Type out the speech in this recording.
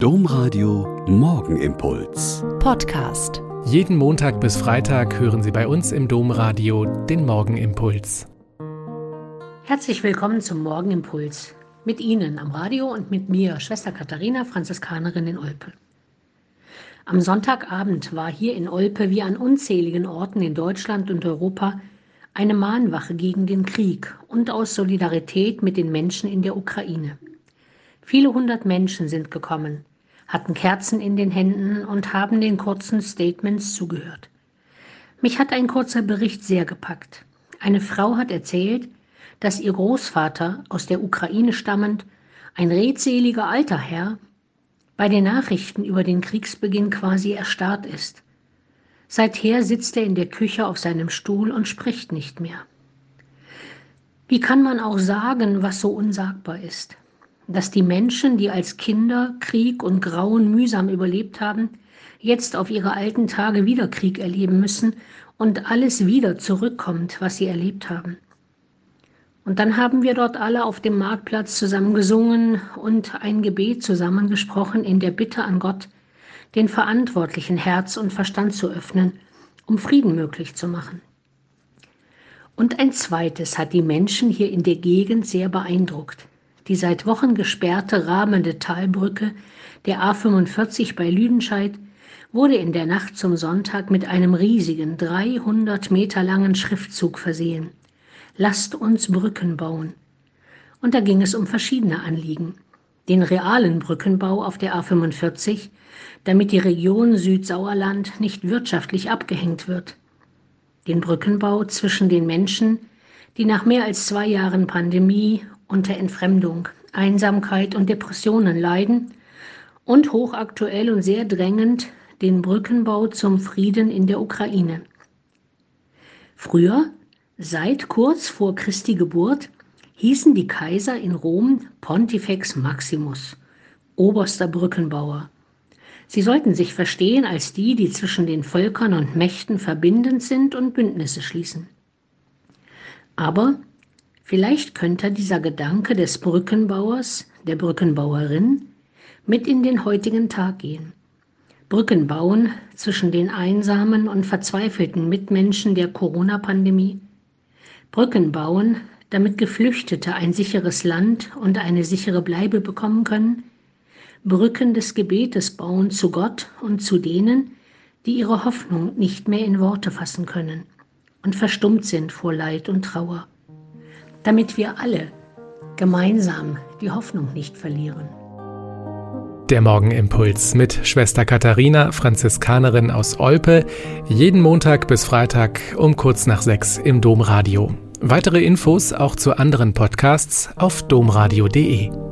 Domradio Morgenimpuls. Podcast. Jeden Montag bis Freitag hören Sie bei uns im Domradio den Morgenimpuls. Herzlich willkommen zum Morgenimpuls. Mit Ihnen am Radio und mit mir, Schwester Katharina, Franziskanerin in Olpe. Am Sonntagabend war hier in Olpe wie an unzähligen Orten in Deutschland und Europa eine Mahnwache gegen den Krieg und aus Solidarität mit den Menschen in der Ukraine. Viele hundert Menschen sind gekommen, hatten Kerzen in den Händen und haben den kurzen Statements zugehört. Mich hat ein kurzer Bericht sehr gepackt. Eine Frau hat erzählt, dass ihr Großvater, aus der Ukraine stammend, ein redseliger alter Herr, bei den Nachrichten über den Kriegsbeginn quasi erstarrt ist. Seither sitzt er in der Küche auf seinem Stuhl und spricht nicht mehr. Wie kann man auch sagen, was so unsagbar ist? Dass die Menschen, die als Kinder Krieg und Grauen mühsam überlebt haben, jetzt auf ihre alten Tage wieder Krieg erleben müssen und alles wieder zurückkommt, was sie erlebt haben. Und dann haben wir dort alle auf dem Marktplatz zusammen gesungen und ein Gebet zusammengesprochen in der Bitte an Gott, den Verantwortlichen Herz und Verstand zu öffnen, um Frieden möglich zu machen. Und ein zweites hat die Menschen hier in der Gegend sehr beeindruckt. Die seit Wochen gesperrte rahmende Talbrücke der A45 bei Lüdenscheid wurde in der Nacht zum Sonntag mit einem riesigen 300 Meter langen Schriftzug versehen. Lasst uns Brücken bauen. Und da ging es um verschiedene Anliegen. Den realen Brückenbau auf der A45, damit die Region Südsauerland nicht wirtschaftlich abgehängt wird. Den Brückenbau zwischen den Menschen, die nach mehr als zwei Jahren Pandemie unter Entfremdung, Einsamkeit und Depressionen leiden und hochaktuell und sehr drängend den Brückenbau zum Frieden in der Ukraine. Früher, seit kurz vor Christi Geburt, hießen die Kaiser in Rom Pontifex Maximus, oberster Brückenbauer. Sie sollten sich verstehen als die, die zwischen den Völkern und Mächten verbindend sind und Bündnisse schließen. Aber Vielleicht könnte dieser Gedanke des Brückenbauers, der Brückenbauerin, mit in den heutigen Tag gehen. Brücken bauen zwischen den einsamen und verzweifelten Mitmenschen der Corona-Pandemie. Brücken bauen, damit Geflüchtete ein sicheres Land und eine sichere Bleibe bekommen können. Brücken des Gebetes bauen zu Gott und zu denen, die ihre Hoffnung nicht mehr in Worte fassen können und verstummt sind vor Leid und Trauer damit wir alle gemeinsam die Hoffnung nicht verlieren. Der Morgenimpuls mit Schwester Katharina, Franziskanerin aus Olpe, jeden Montag bis Freitag um kurz nach sechs im Domradio. Weitere Infos auch zu anderen Podcasts auf domradio.de.